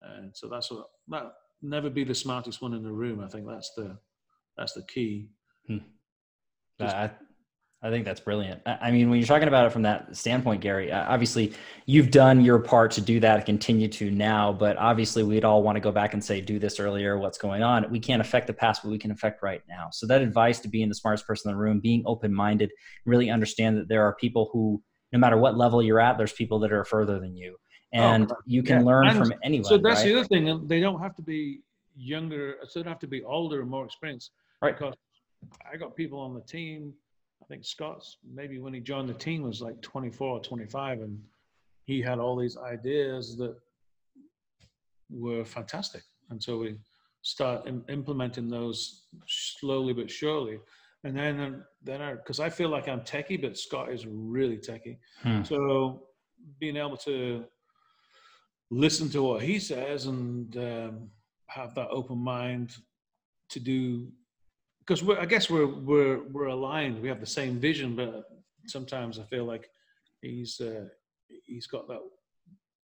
and so that's what that never be the smartest one in the room. I think that's the that's the key. Hmm. Just- I, I think that's brilliant. I I mean, when you're talking about it from that standpoint, Gary, obviously you've done your part to do that, continue to now, but obviously we'd all want to go back and say, do this earlier, what's going on. We can't affect the past, but we can affect right now. So that advice to being the smartest person in the room, being open-minded, really understand that there are people who no matter what level you're at, there's people that are further than you, and correct. you can Yeah. learn And from anyone. So that's right? the other thing. They don't have to be younger. So they don't have to be older and more experienced. Right. Because I got people on the team. I think Scott's maybe when he joined the team was like 24 or 25, and he had all these ideas that were fantastic. And so we start im- implementing those slowly but surely. And then, um, then I, because I feel like I'm techie, but Scott is really techie. Hmm. So being able to listen to what he says and um, have that open mind to do, because I guess we're we're we're aligned. We have the same vision, but sometimes I feel like he's uh, he's got that.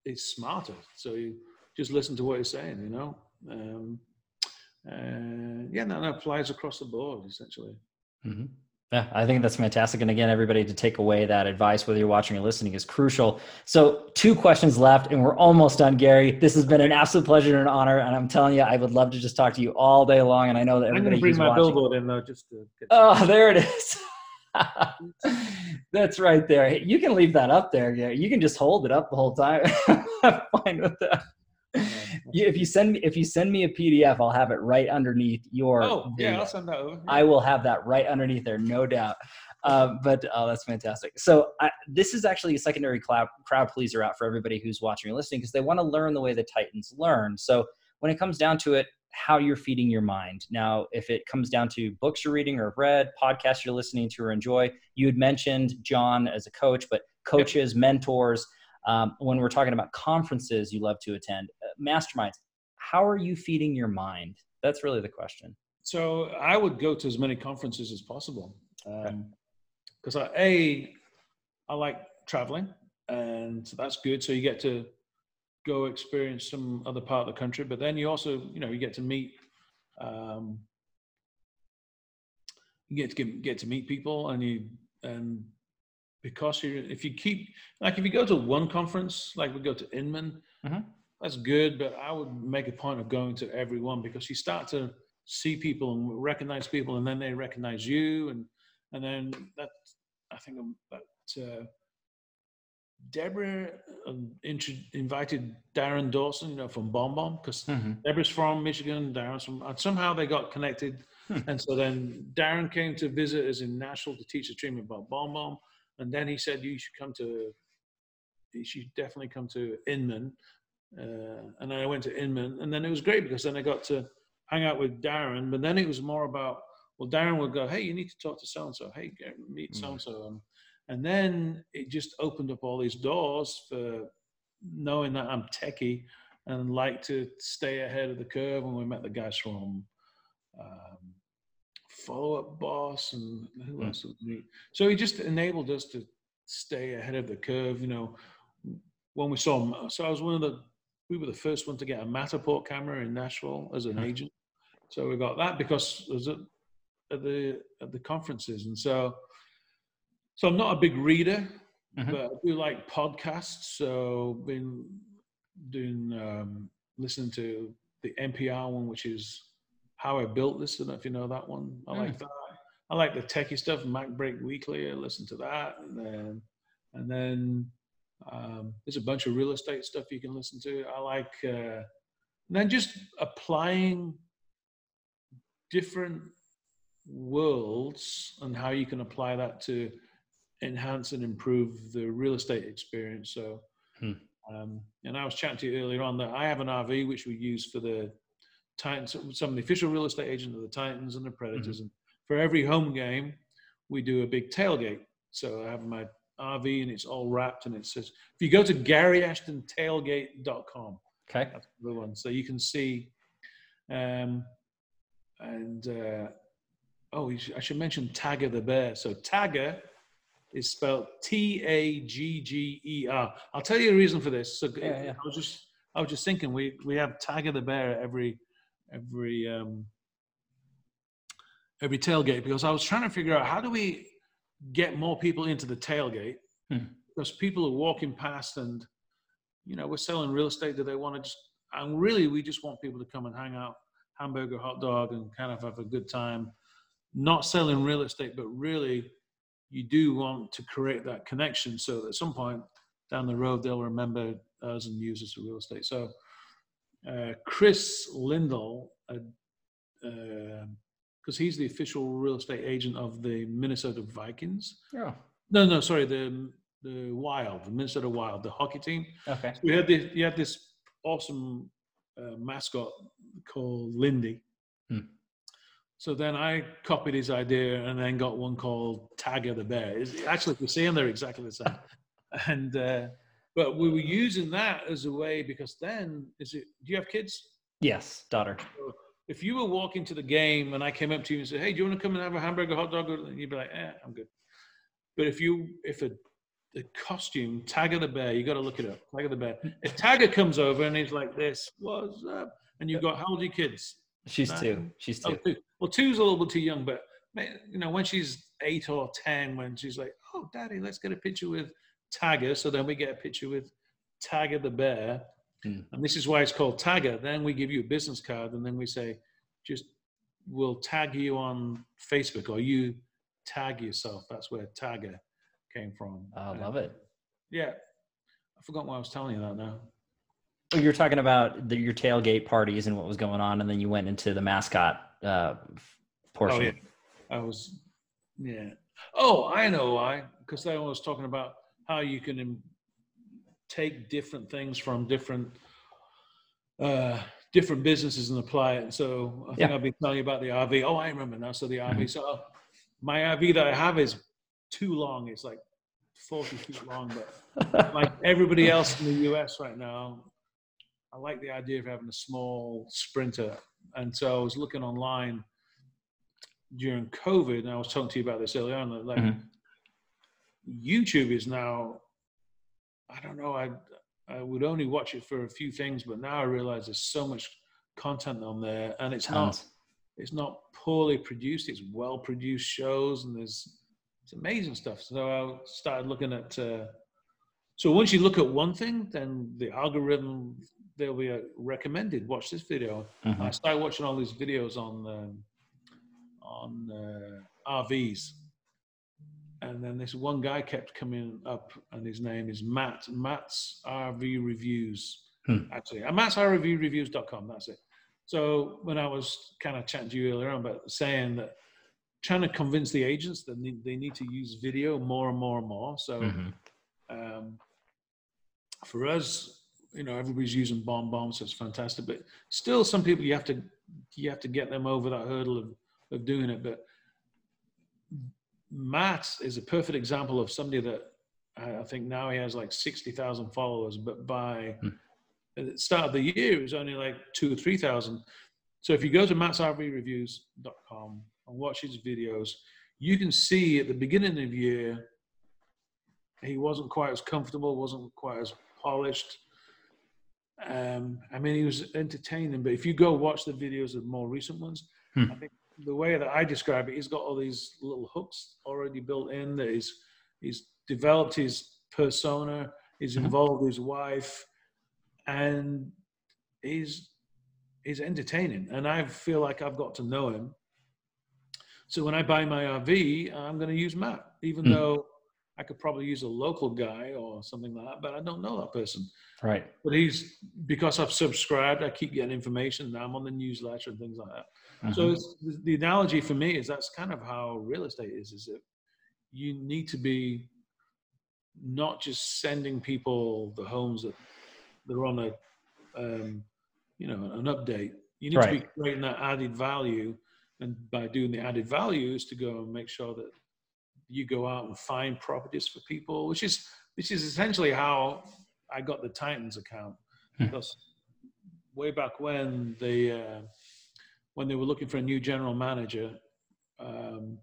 He's smarter, so you just listen to what he's saying. You know. Um, uh, yeah, that applies across the board essentially. hmm Yeah, I think that's fantastic. And again, everybody to take away that advice, whether you're watching or listening, is crucial. So, two questions left, and we're almost done, Gary. This has been an absolute pleasure and an honor. And I'm telling you, I would love to just talk to you all day long. And I know that I'm going to bring my watching. billboard in though, just to get Oh, there it is. That's right there. You can leave that up there, Gary. You can just hold it up the whole time. I'm fine with that. You- If you send me if you send me a PDF, I'll have it right underneath your. Oh, yeah. I'll send that over. I will have that right underneath there, no doubt. Uh, but oh, that's fantastic. So I, this is actually a secondary crowd, crowd pleaser out for everybody who's watching or listening because they want to learn the way the Titans learn. So when it comes down to it, how you're feeding your mind. Now, if it comes down to books you're reading or have read, podcasts you're listening to or enjoy, you had mentioned John as a coach, but coaches, mentors. Um, when we're talking about conferences you love to attend, uh, masterminds, how are you feeding your mind? That's really the question. So I would go to as many conferences as possible. Because I, A, I like traveling, and so that's good. So you get to go experience some other part of the country, but then you also, you know, you get to meet, um, you get to get, get to meet people, and you and because you, if you keep like if you go to one conference, like we go to Inman, Mhm. that's good. But I would make a point of going to every one because you start to see people and recognize people, and then they recognize you, and and then that I think um, that uh, Deborah um, intro- invited Darren Dawson, you know, from BombBomb, because Deborah's from Michigan, Darren's from, and somehow they got connected. Hmm. And so then Darren came to visit us in Nashville to teach a treatment about BombBomb. And then he said, you should come to, you should definitely come to Inman. Uh, and then I went to Inman. And then it was great because then I got to hang out with Darren. But then it was more about, well, Darren would go, hey, you need to talk to so-and-so. Hey, meet so-and-so. And, and then it just opened up all these doors for knowing that I'm techie and like to stay ahead of the curve. And we met the guys from um, Follow Up Boss and who Hmm. else? we? So he just enabled us to stay ahead of the curve. You know, when we saw, so I was one of the, we were the first one to get a Matterport camera in Nashville as an Hmm. agent. So we got that because it was at, at the at the conferences, and so so I'm not a big reader, Mhm. but I do like podcasts. So been doing um, listening to the NPR one, which is How I Built This. I don't know if you know that one. I like that. I like the techie stuff. MacBreak Weekly. I listen to that, and then and then um, there's a bunch of real estate stuff you can listen to. I like uh, and then just applying different worlds and how you can apply that to enhance and improve the real estate experience. So, Hmm. um, and I was chatting to you earlier on that I have an RV which we use for the Titans, some of the official real estate agents of the Titans and the Predators. And for every home game, we do a big tailgate. So I have my RV and it's all wrapped and it says, if you go to GaryAshtonTailgate.com, Okay. that's the one. So you can see, um, and uh, oh, I should mention Tagger the bear. So Tagger is spelled T A G G E R. I'll tell you a reason for this. So Yeah, yeah. I was just I was just thinking we we have Tagger the bear at every every um, every tailgate because I was trying to figure out how do we get more people into the tailgate Hmm. because people are walking past and you know we're selling real estate do they want to just and really we just want people to come and hang out hamburger hot dog and kind of have a good time not selling real estate but really you do want to create that connection so that at some point down the road they'll remember us and use us for real estate. So uh, Chris Lindahl, because uh, because he's the official real estate agent of the Minnesota Vikings. Oh, No, no, sorry, the the Wild, the Minnesota Wild, the hockey team. okay. We had this, you had this awesome uh, mascot called Lindy. Hmm. So then I copied his idea and then got one called Tagger the Bear. It's, actually, if you see them, they're exactly the same. and uh, but we were using that as a way because then is it? Do you have kids? Yes, daughter. If you were walking to the game and I came up to you and said, "Hey, do you want to come and have a hamburger, hot dog?" and You'd be like, "Eh, I'm good." But if you if a the costume, Tagger the Bear, you got to look it up. Tagger the Bear. If Tagger comes over and he's like this, what's up? And you've got how old are your kids? She's Nine. two. She's Oh, two. two. Well, two's a little bit too young, but you know, when she's eight or ten, when she's like, "Oh, Daddy, let's get a picture with Tagger," so then we get a picture with Tagger the Bear, Hmm. and this is why it's called Tagger. Then we give you a business card, and then we say, "Just we'll tag you on Facebook, or you tag yourself." That's where Tagger came from. I Uh, love it. Yeah, I forgot why I was telling you that now. Oh, You're talking about the, your tailgate parties and what was going on, and then you went into the mascot uh, portion. Oh yeah, I was. Yeah. Oh, I know why. Because I was talking about how you can im- take different things from different uh, different businesses and apply it. And So I think Yeah. I've been telling you about the RV. Oh, I remember now. So the RV. Mhm. So my RV that I have is too long. It's like forty feet long, but like everybody else in the US right now, I like the idea of having a small sprinter. And so I was looking online during COVID, and I was talking to you about this earlier on. Like Mhm. YouTube is now, I don't know, I I would only watch it for a few things, but now I realize there's so much content on there, and it's not it's not poorly produced. It's well produced shows, and there's it's amazing stuff. So I started looking at. Uh, so once you look at one thing, then the algorithm they'll be uh, recommended. Watch this video. Mhm. I started watching all these videos on um, on uh, RVs, and then this one guy kept coming up, and his name is Matt. Matt's RV Reviews. Hmm. Actually, uh, Matt's RVReviews.com. That's it. So when I was kind of chatting to you earlier on about saying that trying to convince the agents that they need to use video more and more and more. So Mhm. um, for us, you know, everybody's using BombBombs, so it's fantastic. But still, some people you have to you have to get them over that hurdle of of doing it. But Matt is a perfect example of somebody that I think now he has like sixty thousand followers, but by Hmm. the start of the year it was only like two or three thousand. So if you go to mattsrvreviews.com and watch his videos, you can see at the beginning of the year he wasn't quite as comfortable, wasn't quite as polished. Um, I mean, he was entertaining, but if you go watch the videos of more recent ones, Hmm. I think the way that I describe it, he's got all these little hooks already built in. That he's he's developed his persona, he's Mhm. involved his wife, and he's he's entertaining. And I feel like I've got to know him. So when I buy my RV, I'm going to use Matt, even Hmm. though I could probably use a local guy or something like that, but I don't know that person. Right. But he's because I've subscribed, I keep getting information. Now I'm on the newsletter and things like that. So it's, the analogy for me is that's kind of how real estate is. Is that you need to be not just sending people the homes that they're on a, um, you know, an update. You need to be creating that added value, and by doing the added value is to go and make sure that you go out and find properties for people, which is which is essentially how I got the Titans account Hmm. because way back when they uh, when they were looking for a new general manager, um,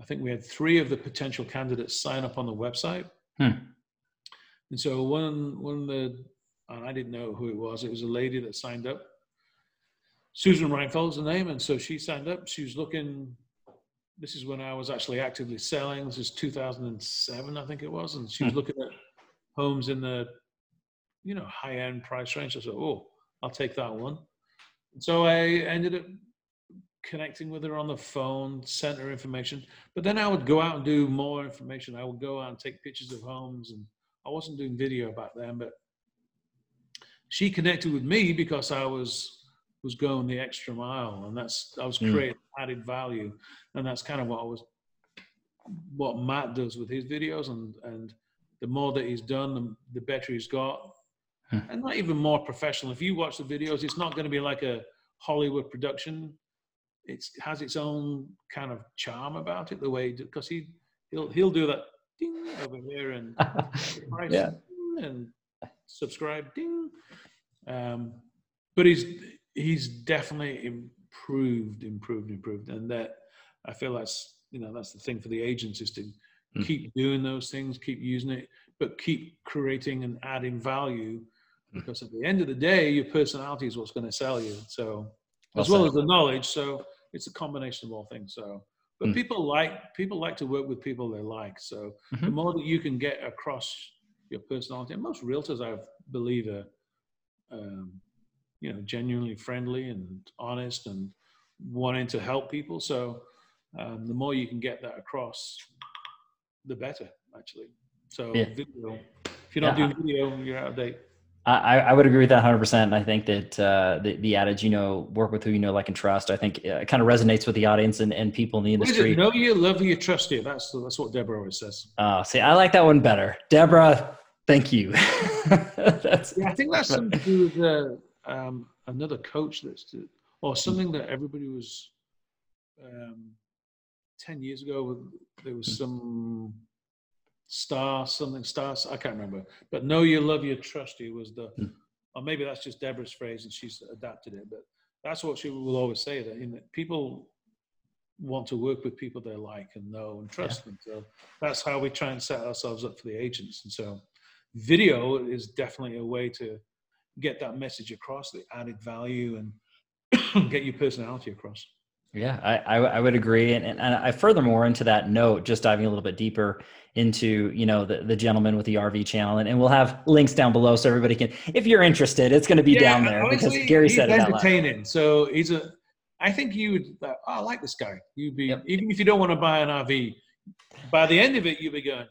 I think we had three of the potential candidates sign up on the website. Hmm. And so one one of the and I didn't know who it was. It was a lady that signed up. Susan Reinfeld's the name, and so she signed up. She was looking. This is when I was actually actively selling. This is 2007, I think it was, and she was Hmm. looking at homes in the, you know, high-end price range. I said, "Oh, I'll take that one." And so I ended up connecting with her on the phone, sent her information. But then I would go out and do more information. I would go out and take pictures of homes, and I wasn't doing video back then, but she connected with me because I was was going the extra mile, and that's I was Mm. creating added value, and that's kind of what I was what Matt does with his videos, and and the more that he's done, the, the better he's got, Hmm. and not even more professional. If you watch the videos, it's not going to be like a Hollywood production. It's, it has its own kind of charm about it, the way because he he'll he'll do that ding over here and price Yeah. and subscribe ding. Um, but he's he's definitely improved, improved, improved, and that I feel that's you know that's the thing for the agents is to Mm. keep doing those things, keep using it, but keep creating and adding value. Mm. Because at the end of the day, your personality is what's going to sell you. So, Well as well said. as the knowledge. So it's a combination of all things. So, but Mm. people like people like to work with people they like. So the Mhm. more that you can get across your personality, and most realtors, I believe, are um, you know genuinely friendly and honest and wanting to help people. So um, the more you can get that across, the better, actually. So Yeah. video. If you're not Yeah. doing video, you're out of date. I, I would agree with that 100%. And I think that uh, the, the adage, you know, work with who you know, like, and trust, I think uh, kind of resonates with the audience and, and people in the industry. it? Know you, love you, trust you. That's that's what Deborah always says. Oh, see, I like that one better. Deborah, thank you. that's Yeah, I think that's something to do with uh, um, another coach that's or something that everybody was um, ten years ago. There was some star something stars. I can't remember, but know you, love you, trust you was the, Hmm. or maybe that's just Deborah's phrase and she's adapted it. But that's what she will always say that in people want to work with people they like and know and trust them. So that's how we try and set ourselves up for the agents. And so video is definitely a way to get that message across, the added value, and get your personality across. Yeah, I, I, I would agree. And, and I furthermore into that note, just diving a little bit deeper into, you know, the, the gentleman with the RV channel and, and we'll have links down below so everybody can, if you're interested, it's going to be down there because Gary he's said it entertaining. So he's a. I think you would. Uh, oh, I like this guy. You'd be Yep. even if you don't want to buy an RV. By the end of it, you'll be going.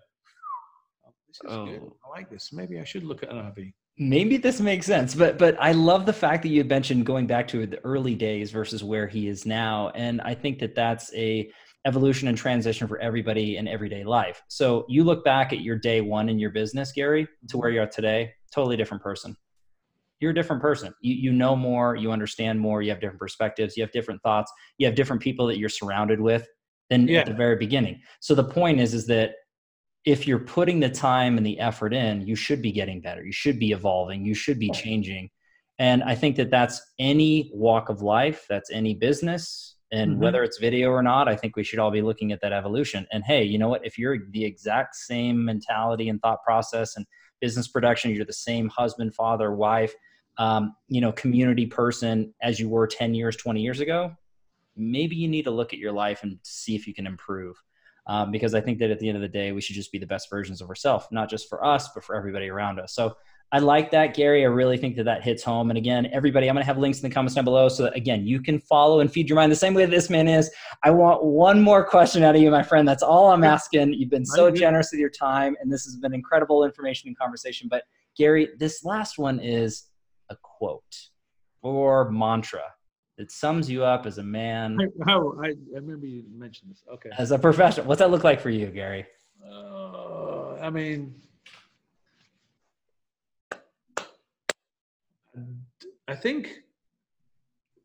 Oh, this is good. Oh. I like this. Maybe I should look at an RV. Maybe this makes sense, but but I love the fact that you had mentioned going back to the early days versus where he is now, and I think that that's a evolution and transition for everybody in everyday life. So you look back at your day one in your business, Gary, to where you are today, totally different person. You're a different person. You you know more, you understand more, you have different perspectives, you have different thoughts, you have different people that you're surrounded with than Yeah. at the very beginning. So the point is is that if you're putting the time and the effort in, you should be getting better. You should be evolving. You should be changing. And I think that that's any walk of life, that's any business. And Mhm. whether it's video or not, I think we should all be looking at that evolution. And hey, you know what? If you're the exact same mentality and thought process and business production, you're the same husband, father, wife, um, you know, community person as you were 10 years, 20 years ago, maybe you need to look at your life and see if you can improve um, because I think that at the end of the day, we should just be the best versions of ourselves, not just for us, but for everybody around us. So I like that, Gary. I really think that that hits home. And again, everybody, I'm going to have links in the comments down below so that, again, you can follow and feed your mind the same way this man is. I want one more question out of you, my friend. That's all I'm asking. You've been so generous with your time, and this has been incredible information and conversation. But Gary, this last one is a quote or mantra that sums you up as a man, How I, I remember you mentioned this. Okay. as a professional. What's that look like for you, Gary? Uh, I mean, I think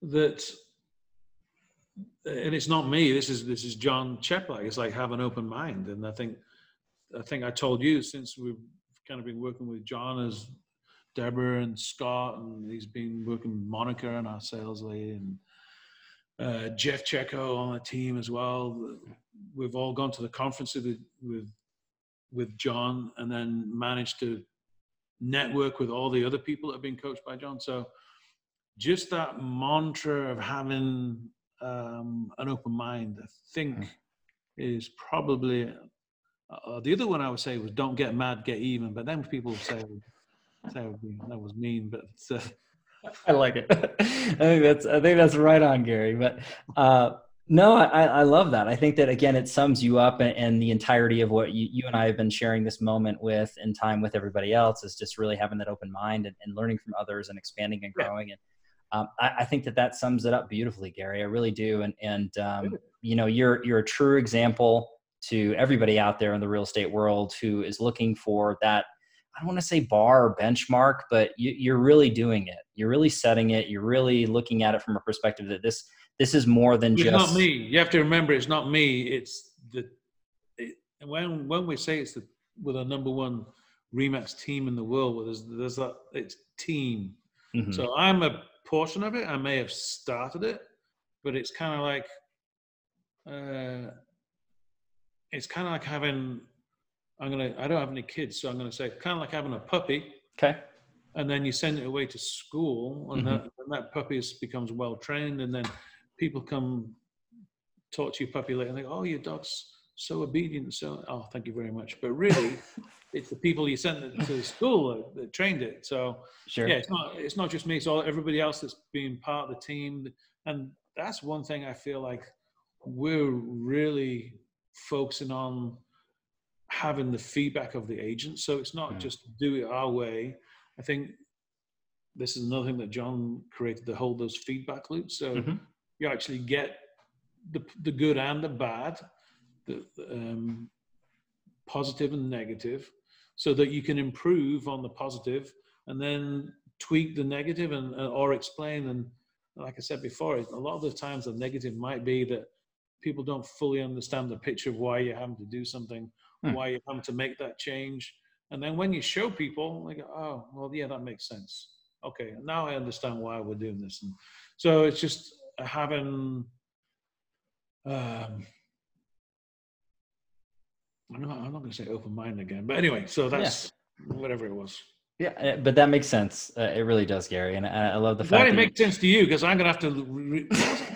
that, and it's not me. This is this is John Cheplack. It's like have an open mind, and I think I think I told you since we've kind of been working with John as Deborah and Scott, and he's been working with Monica and our sales lady, and uh, Jeff Checo on the team as well. We've all gone to the conference with with with John, and then managed to network with all the other people that have been coached by John. So just that mantra of having um, an open mind, I think, Mm. is probably uh, the other one I would say was don't get mad, get even. But then people say say it would be- that was mean, but uh, I like it. I think that's I think that's right on, Gary. But uh, no, I, I love that. I think that again, it sums you up, and, and the entirety of what you, you and I have been sharing this moment with, and time with everybody else, is just really having that open mind and, and learning from others and expanding and growing. Yeah. And um, I, I, think that that sums it up beautifully, Gary. I really do. And and um, you know, you're you're a true example to everybody out there in the real estate world who is looking for that I don't want to say bar or benchmark, but you, are really doing it. You're really setting it. You're really looking at it from a perspective that this this is more than it's just. not me. You have to remember, it's not me. It's the it, when when we say it's the with a number one Remax team in the world, where there's there's that it's team. Mm-hmm. So I'm a portion of it. I may have started it, but it's kind of like. Uh, it's kind of like having I'm gonna. I don't have any kids, so I'm gonna say kind of like having a puppy. Okay. And then you send it away to school, and, mm-hmm. that, and that puppy becomes well trained, and then people come talk to your puppy later and they go, "Oh, your dog's so obedient." So, oh, thank you very much. But really, it's the people you sent it to school that, that, trained it. So, sure. yeah, it's not. It's not just me. It's all everybody else that's being part of the team, and that's one thing I feel like we're really focusing on having the feedback of the agent. So it's not yeah. just do it our way. I think this is another thing that John created to hold those feedback loops. So mm-hmm. you actually get the the good and the bad, the um, positive and negative, so that you can improve on the positive and then tweak the negative and or explain. And like I said before, a lot of the times the negative might be that people don't fully understand the picture of why you're having to do something hmm. why you come to make that change. And then when you show people, like, oh, well, yeah, that makes sense. Okay, now I understand why we're doing this. And so it's just having, um, I'm not, I'm not going to say open mind again, but anyway, so that's whatever it was. Yeah, uh, but that makes sense. Uh, it really does, Gary, and I, I love the fact. Why it makes sense to you? Because I'm gonna have to. Re-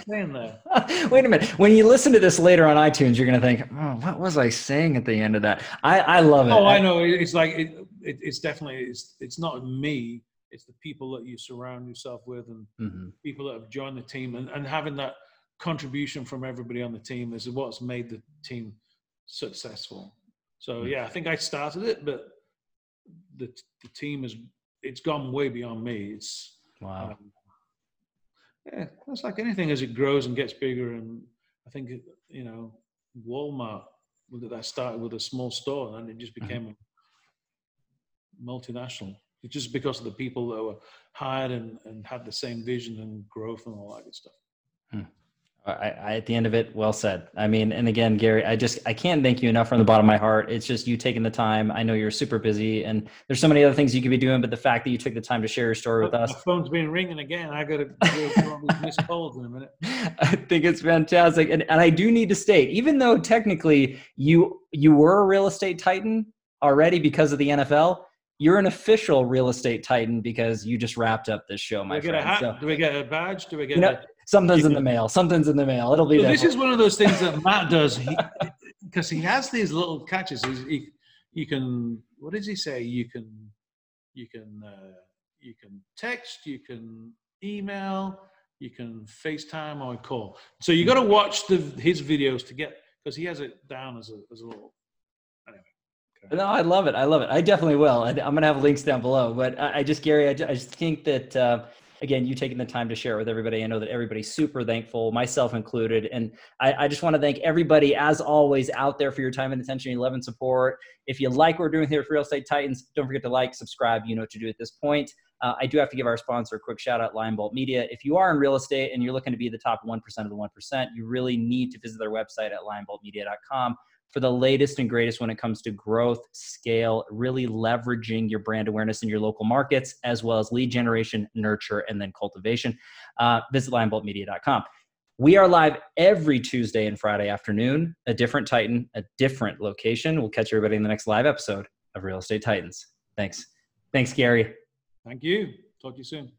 saying there? Wait a minute. When you listen to this later on iTunes, you're gonna think, "Oh, what was I saying at the end of that?" I, I love it. Oh, I know. It's like it, it, it's definitely it's it's not me. It's the people that you surround yourself with, and mm-hmm. people that have joined the team, and, and having that contribution from everybody on the team is what's made the team successful. So mm-hmm. yeah, I think I started it, but the, the team has it's gone way beyond me. It's wow. Um, yeah, it's like anything as it grows and gets bigger. And I think you know, Walmart that started with a small store and it just mm-hmm. became mm-hmm. a multinational. It's just because of the people that were hired and, and had the same vision and growth and all that good stuff. Hmm. I, I, at the end of it, well said. I mean, and again, Gary, I just I can't thank you enough from the bottom of my heart. It's just you taking the time. I know you're super busy, and there's so many other things you could be doing, but the fact that you took the time to share your story with us. My phone's been ringing again. I got to miss calls in a minute. I think it's fantastic, and and I do need to state, even though technically you you were a real estate titan already because of the NFL, you're an official real estate titan because you just wrapped up this show, my do friend. So, do we get a badge? Do we get? You know, a, something's in the mail. Something's in the mail. It'll be. So this is one of those things that Matt does because he, he, has these little catches. He's, he, you can. What does he say? You can. You can. Uh, you can text. You can email. You can FaceTime or call. So you got to watch the his videos to get because he has it down as a as a little no, I love it. I love it. I definitely will. I, am going to have links down below. But I, I just, Gary, I, I, just think that, uh, again, you taking the time to share it with everybody. I know that everybody's super thankful, myself included. And I, I just want to thank everybody, as always, out there for your time and attention, your love and support. If you like what we're doing here for Real Estate Titans, don't forget to like, subscribe. You know what to do at this point. Uh, I do have to give our sponsor a quick shout out, Lion Bolt Media. If you are in real estate and you're looking to be the top 1% of the 1%, you really need to visit their website at lionboltmedia.com for the latest and greatest when it comes to growth, scale, really leveraging your brand awareness in your local markets, as well as lead generation, nurture, and then cultivation. Uh, visit lionboltmedia.com. We are live every Tuesday and Friday afternoon, a different Titan, a different location. We'll catch everybody in the next live episode of Real Estate Titans. Thanks. Thanks, Gary. Thank you. Talk to you soon.